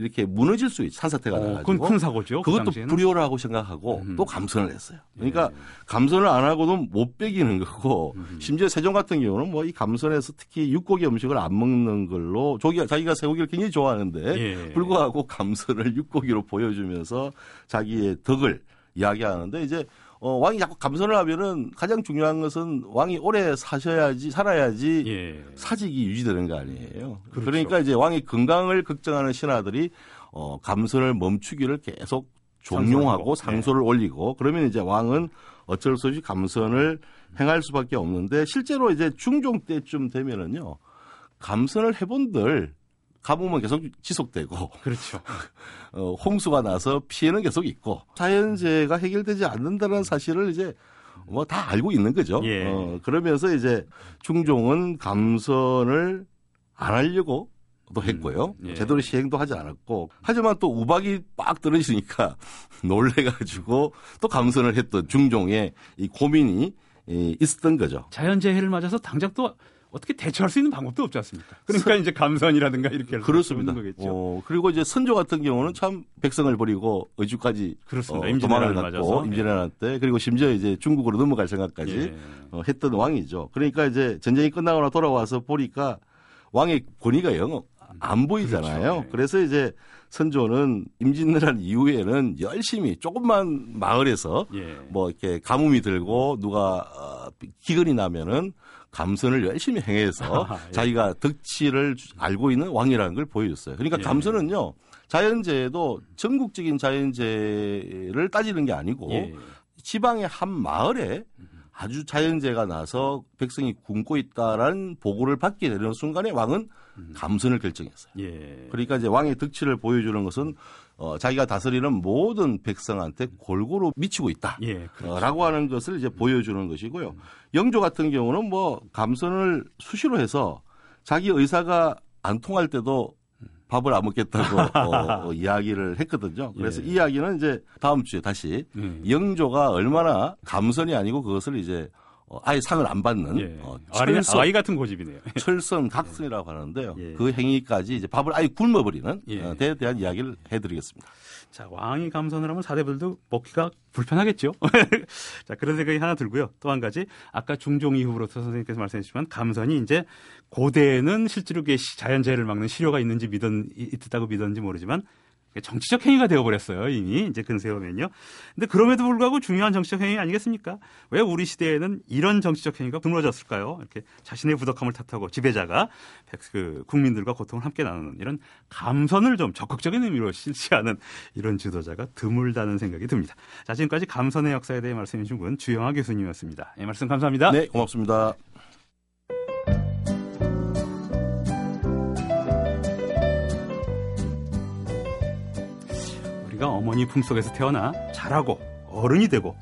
이렇게 무너질 수 있, 산사태가 어, 나가지고 그건 큰 사고죠. 그 그것도 당시에는. 불효라고 생각하고 음. 또 감선을 했어요. 그러니까 예. 감선을 안 하고도 못 빼기는 거고 음. 심지어 세종 같은 경우는 뭐 이 감선에서 특히 육고기 음식을 안 먹는 걸로 조기가 자기가 쇠고기를 굉장히 좋아하는데 예. 불구하고 감선을 육고기로 보여주면서 자기의 덕을 이야기하는데 이제 어, 왕이 자꾸 감선을 하면은 가장 중요한 것은 왕이 오래 사셔야지 살아야지 예. 사직이 유지되는 거 아니에요. 그렇죠. 그러니까 이제 왕의 건강을 걱정하는 신하들이 어, 감선을 멈추기를 계속 종용하고 상소를 올리고 그러면 이제 왕은 어쩔 수 없이 감선을 행할 수밖에 없는데 실제로 이제 중종 때쯤 되면은요 감선을 해본들 가뭄은 계속 지속되고 그렇죠. 어, 홍수가 나서 피해는 계속 있고 자연재해가 해결되지 않는다는 사실을 이제 뭐 다 알고 있는 거죠. 예. 어, 그러면서 이제 중종은 감선을 안 하려고 또 했고요. 음, 예. 제대로 시행도 하지 않았고 하지만 또 우박이 빡 떨어지니까 놀래가지고 또 감선을 했던 중종의 이 고민이 이 있었던 거죠. 자연재해를 맞아서 당장 또 어떻게 대처할 수 있는 방법도 없지 않습니까? 그러니까 이제 감선이라든가 이렇게 할 그렇습니다. 거겠죠. 어, 그리고 이제 선조 같은 경우는 참 백성을 버리고 의주까지 그렇습니다. 어, 도망을 갔고. 임진왜란 때 그리고 심지어 이제 중국으로 넘어갈 생각까지 예. 어, 했던 왕이죠. 그러니까 이제 전쟁이 끝나거나 돌아와서 보니까 왕의 권위가 영 안 보이잖아요. 그렇죠. 네. 그래서 이제 선조는 임진왜란 이후에는 열심히 조금만 마을에서 예. 뭐 이렇게 가뭄이 들고 누가 어, 기근이 나면은 감선을 열심히 행해서 아하, 예. 자기가 덕치를 알고 있는 왕이라는 걸 보여줬어요. 그러니까 예. 감선은요 자연재해도 전국적인 자연재해를 따지는 게 아니고 예. 지방의 한 마을에 아주 자연재해가 나서 백성이 굶고 있다라는 보고를 받게 되는 순간에 왕은 감선을 결정했어요. 예. 그러니까 이제 왕의 덕치를 보여주는 것은 어, 자기가 다스리는 모든 백성한테 골고루 미치고 있다. 예. 그렇죠. 어, 라고 하는 것을 이제 보여주는 것이고요. 영조 같은 경우는 뭐 감선을 수시로 해서 자기 의사가 안 통할 때도 밥을 안 먹겠다고 어, 어, 이야기를 했거든요. 그래서 예. 이 이야기는 이제 다음 주에 다시 음. 영조가 얼마나 감선이 아니고 그것을 이제 어, 아예 상을 안 받는 예. 어, 철선, 아이 같은 고집이네요. 철선 각선이라고 하는데요. 예. 그 행위까지 이제 밥을 아예 굶어버리는 예. 어, 데 대한 이야기를 해드리겠습니다. 자, 왕이 감선을 하면 사대부들도 먹기가 불편하겠죠. 자, 그런 생각이 하나 들고요. 또 한 가지, 아까 중종 이후부터 선생님께서 말씀해주시면 감선이 이제 고대에는 실제로 자연재해를 막는 시료가 있는지 믿었, 있다고 믿었는지 모르지만 정치적 행위가 되어버렸어요. 이미 이제 근세에 오면요. 근데 그럼에도 불구하고 중요한 정치적 행위 아니겠습니까? 왜 우리 시대에는 이런 정치적 행위가 드물어졌을까요? 이렇게 자신의 부덕함을 탓하고 지배자가 백- 그 국민들과 고통을 함께 나누는 이런 감선을 좀 적극적인 의미로 실시하는 이런 지도자가 드물다는 생각이 듭니다. 자, 지금까지 감선의 역사에 대해 말씀해 주신 분 주영아 교수님이었습니다. 예, 말씀 감사합니다. 네, 고맙습니다. 우리가 어머니 품속에서 태어나 자라고 어른이 되고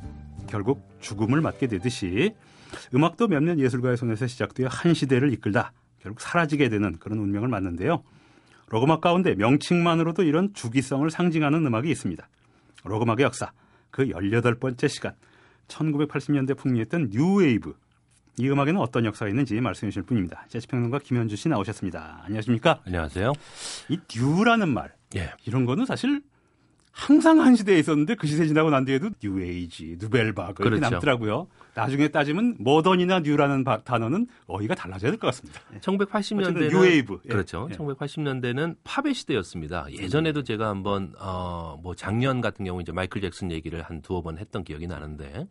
결국 죽음을 맞게 되듯이 음악도 몇몇 예술가의 손에서 시작되어 한 시대를 이끌다 결국 사라지게 되는 그런 운명을 맞는데요. 록음악 가운데 명칭만으로도 이런 주기성을 상징하는 음악이 있습니다. 록음악의 역사, 그 18번째 시간, 1980년대 풍미했던 뉴웨이브. 이 음악에는 어떤 역사가 있는지 말씀해 주실 분입니다. 재즈평론가 김현준 씨 나오셨습니다. 안녕하십니까? 안녕하세요. 이 new라는 말, 예. 이런 거는 사실 항상 한 시대에 있었는데 그 시대 지나고 난 뒤에도 뉴에이지, 누벨바그 이렇게 그렇죠. 남더라고요. 나중에 따지면 모던이나 new라는 바- 단어는 어휘가 달라져야 될 것 같습니다. 예. 어쨌든 1980년대는 New Wave. 예. 그렇죠. 예. 1980년대는 팝의 시대였습니다. 예전에도 제가 한번 어뭐 작년 같은 경우 이제 마이클 잭슨 얘기를 한 두어 번 했던 기억이 나는데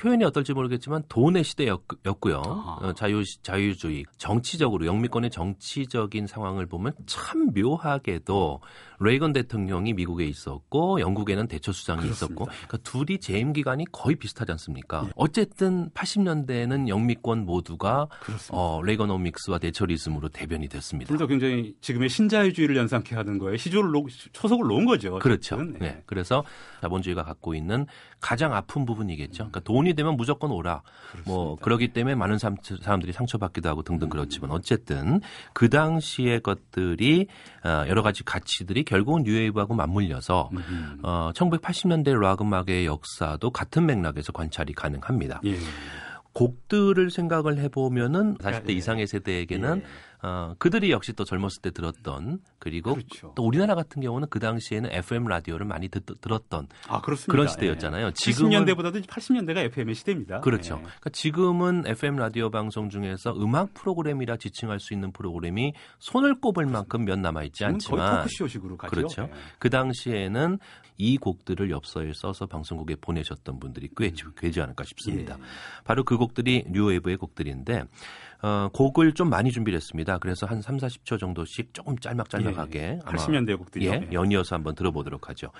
표현이 어떨지 모르겠지만 돈의 시대였고요. 아. 어, 자유 자유주의 정치적으로 영미권의 정치적인 상황을 보면 참 묘하게도 레이건 대통령이 미국에 있었고 영국에는 대처 수상이 있었고 그러니까 둘이 재임 기간이 거의 비슷하지 않습니까? 예. 어쨌든 80년대에는 영미권 모두가 그렇습니다. 어, 레이거노믹스와 대처리즘으로 대변이 됐습니다. 둘 다 굉장히 지금의 신자유주의를 연상케 하는 거예요. 기조를 놓, 초석을 놓은 거죠. 그렇죠. 예. 네. 그래서 자본주의가 갖고 있는 가장 아픈 부분이겠죠. 그러니까 돈이 되면 무조건 오라. 뭐 그러기 때문에 많은 사람, 사람들이 상처받기도 하고 등등 그렇지만 어쨌든 그 당시의 것들이 어, 여러 가지 가치들이 결국은 뉴웨이브하고 맞물려서 음. 어, 1980년대 락 음악의 역사도 같은 맥락에서 관찰이 가능합니다. 예. 곡들을 생각을 해보면은 40대 예. 이상의 세대에게는 예. 어, 그들이 역시 또 젊었을 때 들었던 그리고 그렇죠. 또 우리나라 같은 경우는 그 당시에는 FM 라디오를 많이 듣, 들었던 아. 그런 시대였잖아요. 지금은 70년대보다도 80년대가 FM의 시대입니다. 그렇죠. 예. 그러니까 지금은 FM 라디오 방송 중에서 음악 프로그램이라 지칭할 수 있는 프로그램이 손을 꼽을 만큼 몇 남아 있지 않지만 토크쇼식으로 가죠. 그렇죠. 예. 그 당시에는 이 곡들을 엽서에 써서 방송국에 보내셨던 분들이 꽤 되지 않을까 싶습니다. 예. 바로 그 곡들이 뉴웨이브의 곡들인데 어, 곡을 좀 많이 준비를 했습니다. 그래서 한 3, 40초 정도씩 조금 짤막짤막하게 아마 80년대 곡들이요. 예, 연이어서 한번 들어보도록 하죠.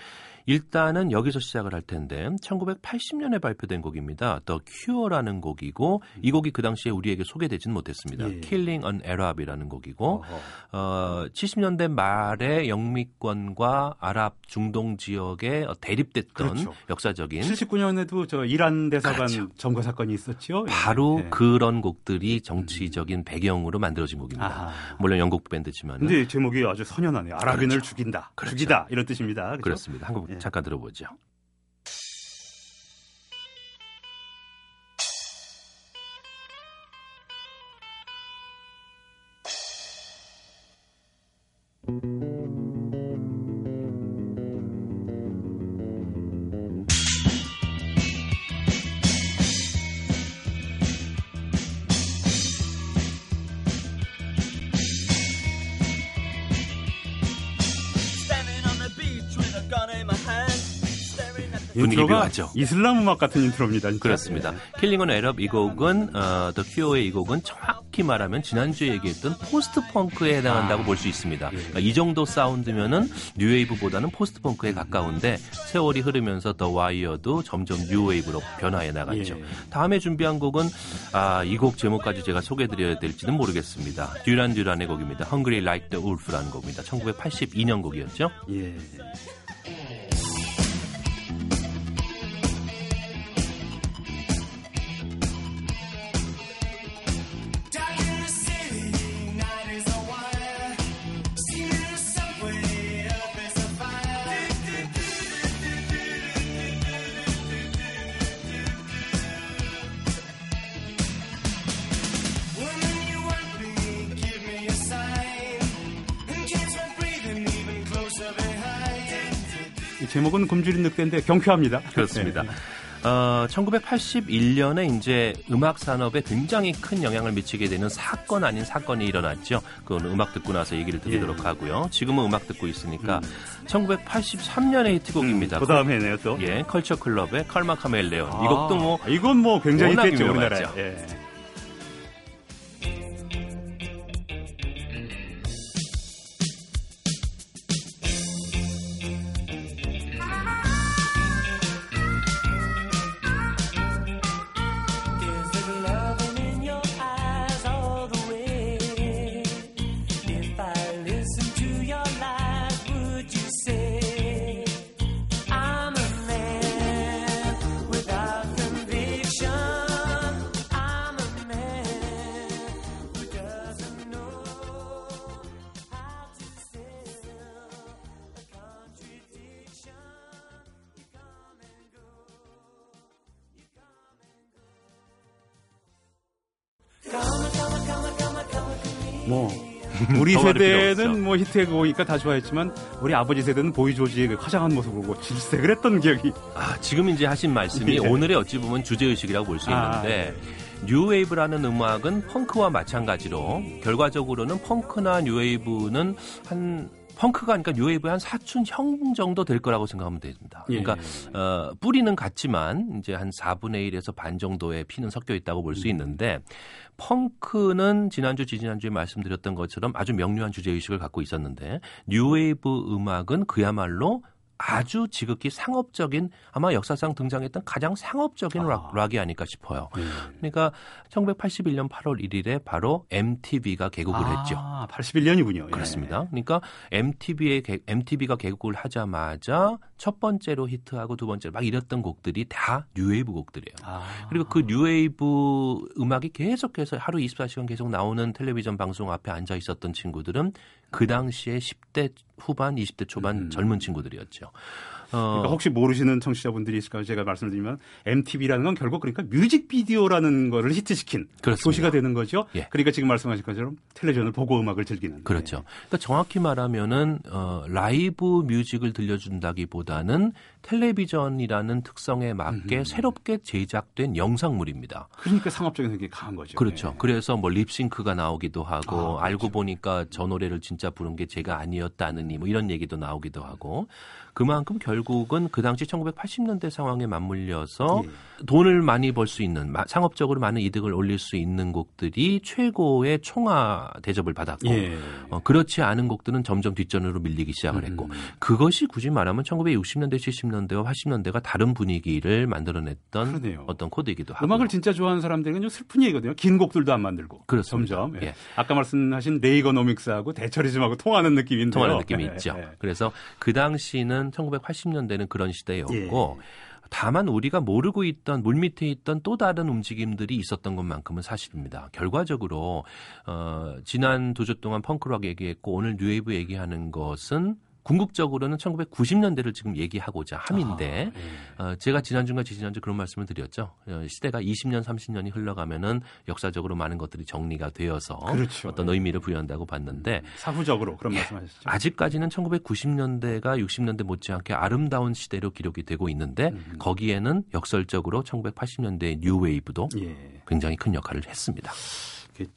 일단은 여기서 시작을 할 텐데 1980년에 발표된 곡입니다. The Cure라는 곡이고 이 곡이 그 당시에 우리에게 소개되지는 못했습니다. 예. Killing an Arab이라는 곡이고 어허. 어, 70년대 말에 영미권과 아랍 중동 지역에 대립됐던 그렇죠. 역사적인 79년에도 저 이란 대사관 그렇죠. 점거 사건이 있었죠. 예. 바로 예. 그런 곡들이 정 정치적인 배경으로 만들어진 곡입니다. 아하. 물론 영국 밴드지만. 근데 제목이 아주 선연하네요. 아랍인을 그렇죠. 죽인다, 그렇죠. 죽이다 이런 뜻입니다. 그렇죠? 그렇습니다 한국 예. 잠깐 들어보죠. 음. 분위기 묘하죠. 이슬람 음악 같은 intro입니다. 진짜. 그렇습니다. Killing an Arab 이 곡은 어, The Cure의 이 곡은 정확히 말하면 지난주에 얘기했던 post punk에 해당한다고 볼수 있습니다. 그러니까 이 정도 sound면은 New Wave보다는 post punk에 가까운데 세월이 흐르면서 더 와이어도 점점 New Wave로 변화해 나갔죠. 예. 다음에 준비한 곡은 아, 이 곡 제목까지 제가 소개해드려야 될지는 모르겠습니다. Duran Duran의 곡입니다. Hungry Like the Wolf라는 곡입니다. 1982년 곡이었죠. 예. 제목은 굶주린 늑대인데 경쾌합니다. 그렇습니다. 네. 어, 1981년에 이제 음악 산업에 굉장히 큰 영향을 미치게 되는 사건 아닌 사건이 일어났죠. 그건 음악 듣고 나서 얘기를 드리도록 예. 하고요. 지금은 음악 듣고 있으니까 1983년의 히트곡입니다. 그 다음에네요 또. 예, 컬처 클럽의 칼마 카멜레온. 아, 이 곡도 뭐 이건 뭐 굉장히 유명하죠. 우리나라에. 예. 우리 세대는. 뭐 히트곡이니까 다 좋아했지만 우리 아버지 세대는 보이 조지의 그 화장한 모습을 보고 질색을 했던 기억이 아, 지금 이제 하신 말씀이 예. 오늘의 어찌 보면 주제 의식이라고 볼수 아, 있는데, 뉴웨이브라는 음악은 펑크와 마찬가지로, 결과적으로는 펑크나 뉴웨이브는 한, 펑크가 그러니까 뉴웨이브의 한 사촌형 정도 될 거라고 생각하면 됩니다. 예. 그러니까 어, 뿌리는 같지만 이제 한 4분의 1에서 반 정도의 피는 섞여 있다고 볼수 음. 있는데 펑크는 지난주 지지난주에 말씀드렸던 것처럼 아주 명료한 주제 의식을 갖고 있었는데 New Wave 음악은 그야말로 아주 지극히 상업적인 아마 역사상 등장했던 가장 상업적인 락, 락이 아닐까 싶어요. 그러니까 1981년 8월 1일에 바로 MTV가 개국을 했죠. 아, 81년이군요. 그렇습니다. 그러니까 MTV의 MTV가 개국을 하자마자 첫 번째로 히트하고 두 번째로 막 이랬던 곡들이 다 New Wave 곡들이에요. 아. 그리고 그 뉴웨이브 음악이 계속해서 하루 24시간 계속 나오는 텔레비전 방송 앞에 앉아 있었던 친구들은 그 당시에 10대 후반, 20대 초반 음. 젊은 친구들이었죠. 어, 그러니까 혹시 모르시는 청취자분들이 있을까요? 제가 말씀드리면 MTV라는 건 결국 그러니까 뮤직비디오라는 거를 히트시킨 그렇습니다. 도시가 되는 거죠. 예. 그러니까 지금 말씀하신 것처럼 텔레비전을 보고 음악을 즐기는. 그렇죠. 그러니까 정확히 말하면은 어, 라이브 뮤직을 들려준다기보다는 텔레비전이라는 특성에 맞게 음흠. 새롭게 제작된 영상물입니다. 그러니까 상업적인 성격이 강한 거죠. 그렇죠. 네. 그래서 뭐 립싱크가 나오기도 하고 아, 알고 그렇죠. 보니까 저 노래를 진짜 부른 게 제가 아니었다느니 뭐 이런 얘기도 나오기도 하고 그만큼 결국은 그 당시 1980년대 상황에 맞물려서 예. 돈을 많이 벌 수 있는 마- 상업적으로 많은 이득을 올릴 수 있는 곡들이 최고의 총화 대접을 받았고 예. 어, 그렇지 않은 곡들은 점점 뒷전으로 밀리기 시작을 했고 음. 그것이 굳이 말하면 1960년대, 70년대와 80년대가 다른 분위기를 만들어냈던 그러네요. 어떤 코드이기도 하고 음악을 진짜 좋아하는 사람들은 좀 슬픈 얘기거든요. 긴 곡들도 안 만들고. 그렇습니다. 점점. 예. 예. 아까 말씀하신 레이거노믹스하고 대처리즘하고 통하는 느낌인데요. 통하는 느낌이 예, 있죠. 예. 그래서 그 당시는 1980년대는 그런 시대였고 다만 우리가 모르고 있던 물밑에 있던 또 다른 움직임들이 있었던 것만큼은 사실입니다. 결과적으로 어, 지난 두 주 동안 펑크락 얘기했고 오늘 New Wave 얘기하는 것은 궁극적으로는 1990년대를 지금 얘기하고자 함인데 아, 예. 어, 제가 지난주인가 지지난주 그런 말씀을 드렸죠. 어, 시대가 20년, 30년이 흘러가면은 역사적으로 많은 것들이 정리가 되어서 그렇죠. 어떤 의미를 부여한다고 봤는데 사후적으로 그런 예. 말씀하셨죠. 아직까지는 1990년대가 60년대 못지않게 아름다운 시대로 기록이 되고 있는데 음. 거기에는 역설적으로 1980년대의 뉴웨이브도 예. 굉장히 큰 역할을 했습니다.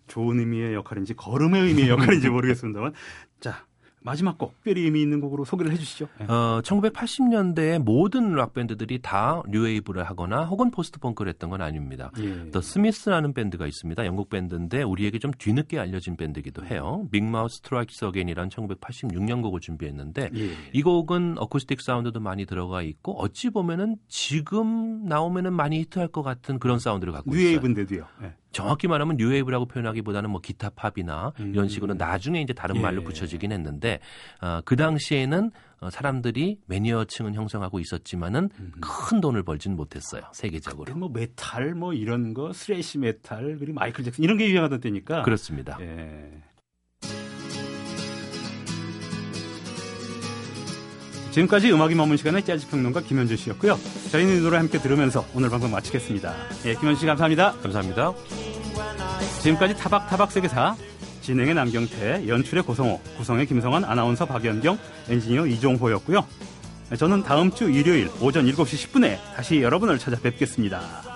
좋은 의미의 역할인지 거름의 의미의 역할인지 모르겠습니다만 자 마지막 곡 특별히 의미 있는 곡으로 소개를 해주시죠. 예. 어, 1980년대에 모든 락 밴드들이 다 New Wave를 하거나 혹은 post punk를 했던 건 아닙니다. 예. The Smiths라는 밴드가 있습니다. 영국 밴드인데 우리에게 좀 뒤늦게 알려진 밴드이기도 해요. Bigmouth Strikes Again이라는 1986년 곡을 준비했는데 예. 이 곡은 acoustic sound도 많이 들어가 있고 어찌 보면은 지금 나오면은 많이 히트할 것 같은 그런 sound를 갖고 있어요. New Wave인데도요. 예. 정확히 말하면 New Wave라고 표현하기보다는 뭐 guitar pop이나 이런 음. 식으로 나중에 이제 다른 예. 말로 붙여지긴 했는데 어, 그 당시에는 어, 사람들이 매니어층은 형성하고 있었지만은 큰 돈을 벌지는 못했어요 세계적으로. 뭐 메탈 뭐 이런 거 thrash metal 그리고 마이클 잭슨 이런 게 유행하던 때니까. 그렇습니다. 예. 지금까지 음악이 머문 시간의 재즈 평론가 김현준 씨였고요. 저희는 이 노래 함께 들으면서 오늘 방송 마치겠습니다. 예, 김현준 씨 감사합니다. 감사합니다. 지금까지 타박 타박 세계사 진행의 남경태, 연출의 고성호, 구성의 김성환, 아나운서 박연경, 엔지니어 이종호였고요. 저는 다음 주 일요일 오전 7시 10분에 다시 여러분을 찾아뵙겠습니다.